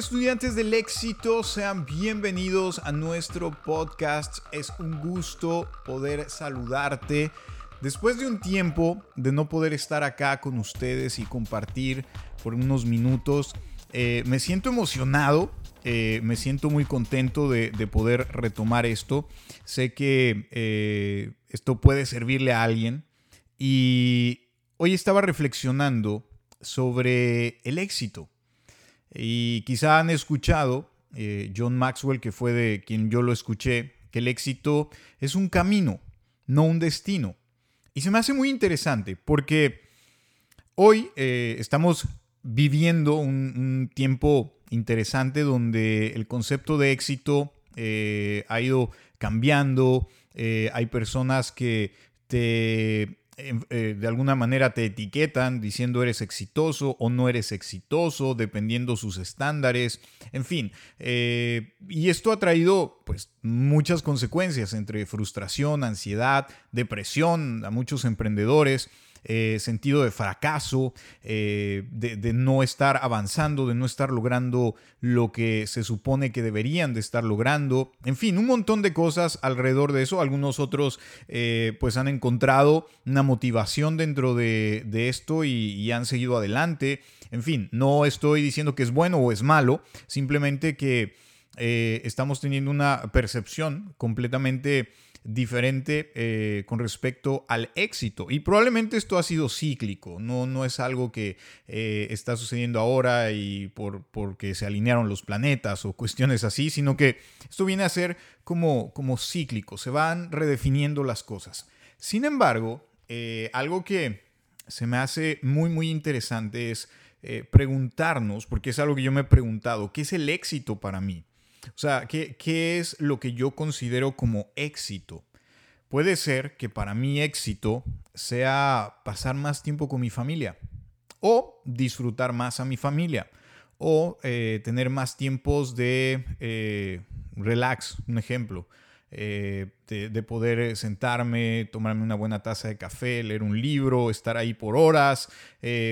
estudiantes del éxito? Sean bienvenidos a nuestro podcast. Es un gusto poder saludarte. Después de un tiempo de no poder estar acá con ustedes y compartir por unos minutos, eh, me siento emocionado, eh, me siento muy contento de, poder retomar esto. Sé que eh, esto puede servirle a alguien y hoy estaba reflexionando sobre el éxito. Y quizá han escuchado, eh, John Maxwell, que fue de quien yo lo escuché, que el éxito es un camino, no un destino. Y se me hace muy interesante porque hoy eh, estamos viviendo un, tiempo interesante donde el concepto de éxito eh, ha ido cambiando. hay personas que te eh, de alguna manera te etiquetan diciendo eres exitoso o no eres exitoso, dependiendo sus estándares, en fin. Eh, y esto ha traído pues muchas consecuencias entre frustración, ansiedad, depresión a muchos emprendedores. Eh, sentido de fracaso, eh, de, no estar avanzando, de no estar logrando lo que se supone que deberían de estar logrando. En fin, un montón de cosas alrededor de eso. Algunos otros eh, pues han encontrado una motivación dentro de, esto y, han seguido adelante. En fin, no estoy diciendo que es bueno o es malo, simplemente que estamos teniendo una percepción completamente diferente eh, con respecto al éxito. Y probablemente esto ha sido cíclico, no, no es algo que eh, está sucediendo ahora y por, porque se alinearon los planetas o cuestiones así, sino que esto viene a ser como, como cíclico, se van redefiniendo las cosas. Sin embargo, eh, algo que se me hace muy, muy interesante es preguntarnos, porque es algo que yo me he preguntado, ¿qué es el éxito para mí? O sea, ¿qué, ¿qué, es lo que yo considero como éxito? Puede ser que para mí éxito sea pasar más tiempo con mi familia o disfrutar más a mi familia o eh, tener más tiempos de eh, relax, un ejemplo, eh, de, poder sentarme, tomarme una buena taza de café, leer un libro, estar ahí por horas.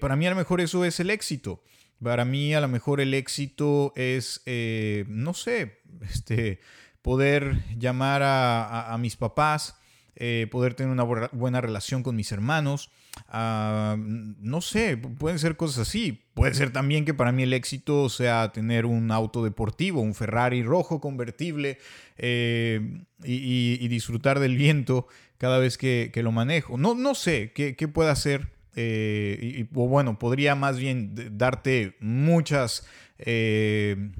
para mí a lo mejor eso es el éxito. Para mí a lo mejor el éxito es, eh, no sé, este, poder llamar a, mis papás, eh, poder tener una buena relación con mis hermanos. Ah, no sé, pueden ser cosas así. Puede ser también que para mí el éxito sea tener un auto deportivo, un Ferrari rojo convertible eh, y, disfrutar del viento cada vez que, lo manejo. No, no sé qué, qué pueda ser eh, y, o bueno, podría más bien darte muchas eh,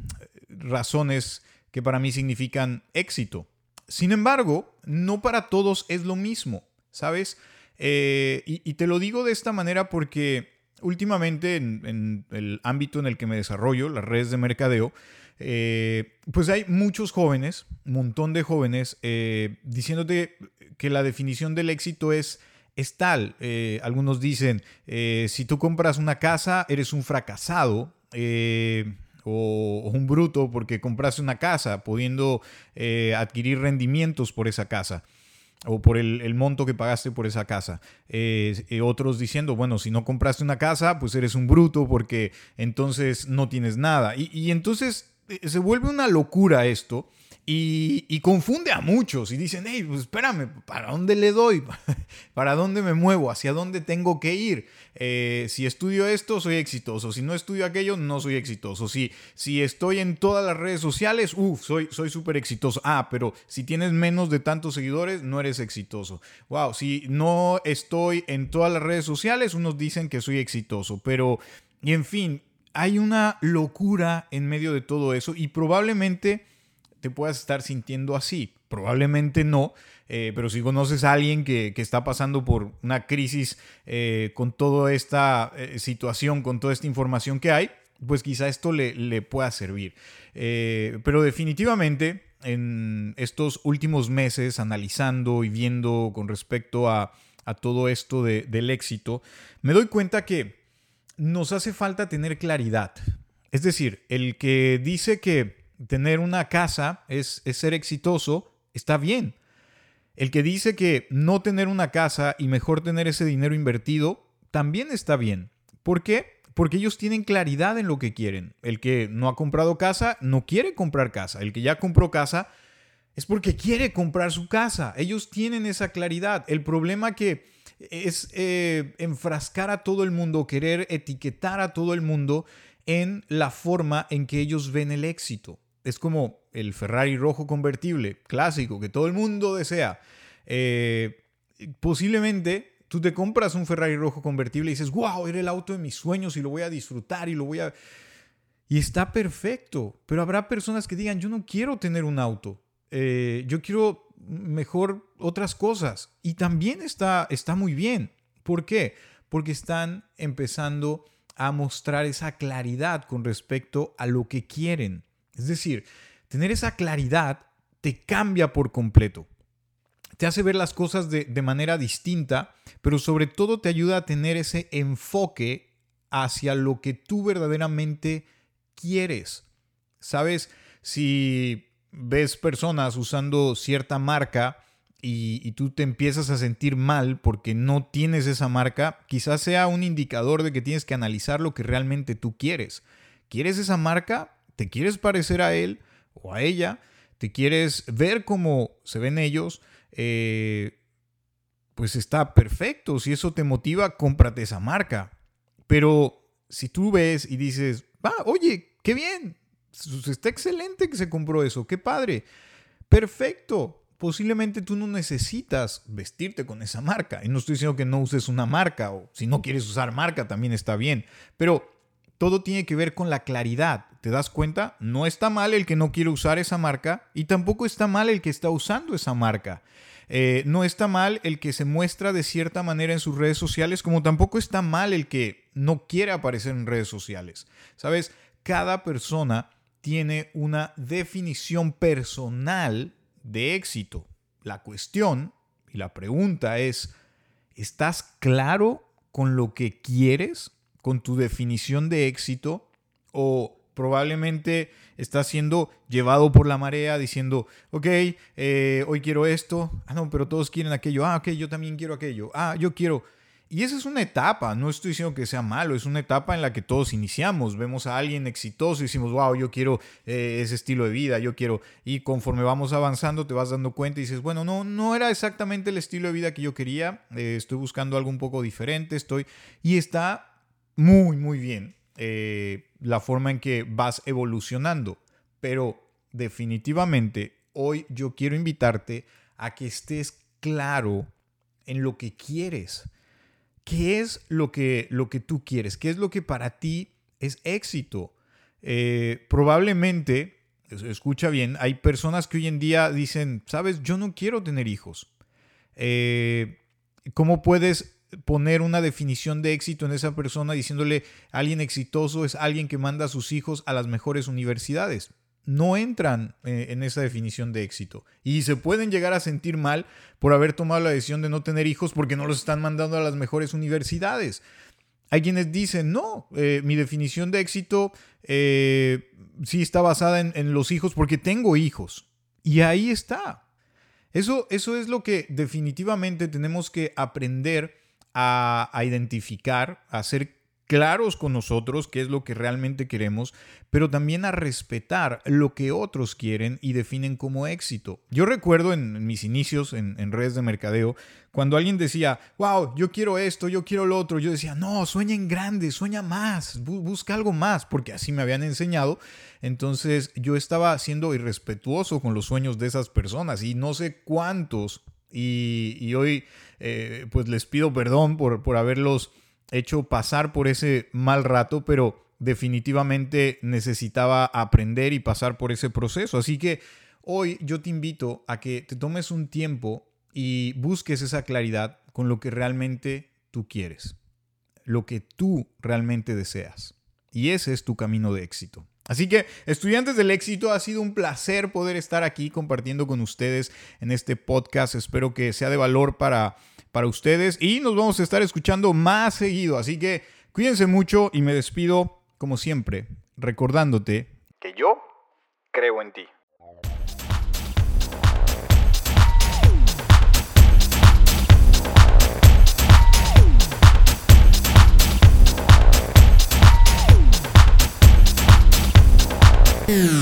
razones que para mí significan éxito. Sin embargo, no para todos es lo mismo, ¿sabes? Eh, y, te lo digo de esta manera porque últimamente en, el ámbito en el que me desarrollo, las redes de mercadeo, pues hay muchos jóvenes, un montón de jóvenes, diciéndote que la definición del éxito es es tal. Eh, algunos dicen, eh, si tú compras una casa, eres un fracasado. Eh, o, un bruto porque compraste una casa, pudiendo adquirir rendimientos por esa casa o por el, monto que pagaste por esa casa. otros diciendo, bueno, si no compraste una casa, pues eres un bruto porque entonces no tienes nada. y entonces se vuelve una locura esto y, confunde a muchos y dicen, hey, pues espérame, ¿para dónde le doy? ¿Para dónde me muevo? ¿Hacia dónde tengo que ir? Eh, si estudio esto, soy exitoso. Si no estudio aquello, no soy exitoso. Si, si estoy en todas las redes sociales, uff, soy súper exitoso. Ah, pero si tienes menos de tantos seguidores, no eres exitoso. Wow, si no estoy en todas las redes sociales, unos dicen que soy exitoso. Pero, y en fin, hay una locura en medio de todo eso y probablemente te puedas estar sintiendo así. Probablemente no, eh, pero si conoces a alguien que, está pasando por una crisis eh, con toda esta eh, situación, con toda esta información que hay, pues quizá esto le, pueda servir. pero definitivamente en estos últimos meses, analizando y viendo con respecto a, todo esto del éxito, me doy cuenta que nos hace falta tener claridad. Es decir, el que dice que tener una casa es, ser exitoso, está bien. El que dice que no tener una casa y mejor tener ese dinero invertido, también está bien. ¿Por qué? Porque ellos tienen claridad en lo que quieren. El que no ha comprado casa no quiere comprar casa. El que ya compró casa es porque quiere comprar su casa. Ellos tienen esa claridad. El problema que es eh, enfrascar a todo el mundo, querer etiquetar a todo el mundo en la forma en que ellos ven el éxito. Es como el Ferrari rojo convertible, clásico, que todo el mundo desea. Eh, posiblemente tú te compras un Ferrari rojo convertible y dices, wow, era el auto de mis sueños y lo voy a disfrutar y lo voy a... Y está perfecto, pero habrá personas que digan, yo no quiero tener un auto, eh, yo quiero mejor otras cosas. Y también está, está muy bien. ¿Por qué? Porque están empezando a mostrar esa claridad con respecto a lo que quieren. Es decir, tener esa claridad te cambia por completo. Te hace ver las cosas de, de manera distinta, pero sobre todo te ayuda a tener ese enfoque hacia lo que tú verdaderamente quieres. ¿Sabes? Si ves personas usando cierta marca y, tú te empiezas a sentir mal porque no tienes esa marca, quizás sea un indicador de que tienes que analizar lo que realmente tú quieres. ¿Quieres esa marca? ¿Te quieres parecer a él o a ella? ¿Te quieres ver cómo se ven ellos? Eh, pues está perfecto. Si eso te motiva, cómprate esa marca. Pero si tú ves y dices, va, oye, qué bien, está excelente que se compró eso, qué padre, perfecto. Posiblemente tú no necesitas vestirte con esa marca. Y no estoy diciendo que no uses una marca o si no quieres usar marca también está bien. Pero todo tiene que ver con la claridad. ¿Te das cuenta? No está mal el que no quiere usar esa marca y tampoco está mal el que está usando esa marca. Eh, no está mal el que se muestra de cierta manera en sus redes sociales, como tampoco está mal el que no quiere aparecer en redes sociales. ¿Sabes? Cada persona tiene una definición personal de éxito. La cuestión y la pregunta es, ¿estás claro con lo que quieres, con tu definición de éxito? ¿O probablemente estás siendo llevado por la marea diciendo, ok, eh, hoy quiero esto, ah, no, pero todos quieren aquello, ah, ok, yo también quiero aquello, ah, yo quiero. Y esa es una etapa, no estoy diciendo que sea malo, es una etapa en la que todos iniciamos, vemos a alguien exitoso y decimos, wow, yo quiero eh, ese estilo de vida, yo quiero, y conforme vamos avanzando te vas dando cuenta y dices, bueno, no, no era exactamente el estilo de vida que yo quería, eh, estoy buscando algo un poco diferente, estoy, y está muy, muy bien. Eh, la forma en que vas evolucionando, pero definitivamente hoy yo quiero invitarte a que estés claro en lo que quieres ¿Qué es lo que, lo que tú quieres? ¿Qué es lo que para ti es éxito? Eh, probablemente, escucha bien, hay personas que hoy en día dicen, sabes, yo no quiero tener hijos. Eh, ¿Cómo puedes poner una definición de éxito en esa persona diciéndole alguien exitoso es alguien que manda a sus hijos a las mejores universidades? no entran eh, en esa definición de éxito. Y se pueden llegar a sentir mal por haber tomado la decisión de no tener hijos porque no los están mandando a las mejores universidades. Hay quienes dicen, no, eh, mi definición de éxito eh, sí está basada en, los hijos porque tengo hijos. Y ahí está. Eso, eso es lo que definitivamente tenemos que aprender a, identificar, a hacer claros con nosotros qué es lo que realmente queremos, pero también a respetar lo que otros quieren y definen como éxito. Yo recuerdo en, mis inicios en, redes de mercadeo, cuando alguien decía, wow, yo quiero esto, yo quiero lo otro, yo decía, no, sueña en grande, sueña más, busca algo más, porque así me habían enseñado. Entonces yo estaba siendo irrespetuoso con los sueños de esas personas y no sé cuántos. Y, hoy eh, pues les pido perdón por, por haberlos hecho pasar por ese mal rato, pero definitivamente necesitaba aprender y pasar por ese proceso. Así que hoy yo te invito a que te tomes un tiempo y busques esa claridad con lo que realmente tú quieres, lo que tú realmente deseas. Y ese es tu camino de éxito. Así que, estudiantes del éxito, ha sido un placer poder estar aquí compartiendo con ustedes en este podcast. Espero que sea de valor para para ustedes y nos vamos a estar escuchando más seguido. Así que cuídense mucho y me despido como siempre recordándote que yo creo en ti. Mm.